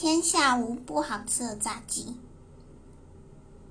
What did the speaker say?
天下无不好吃的炸鸡。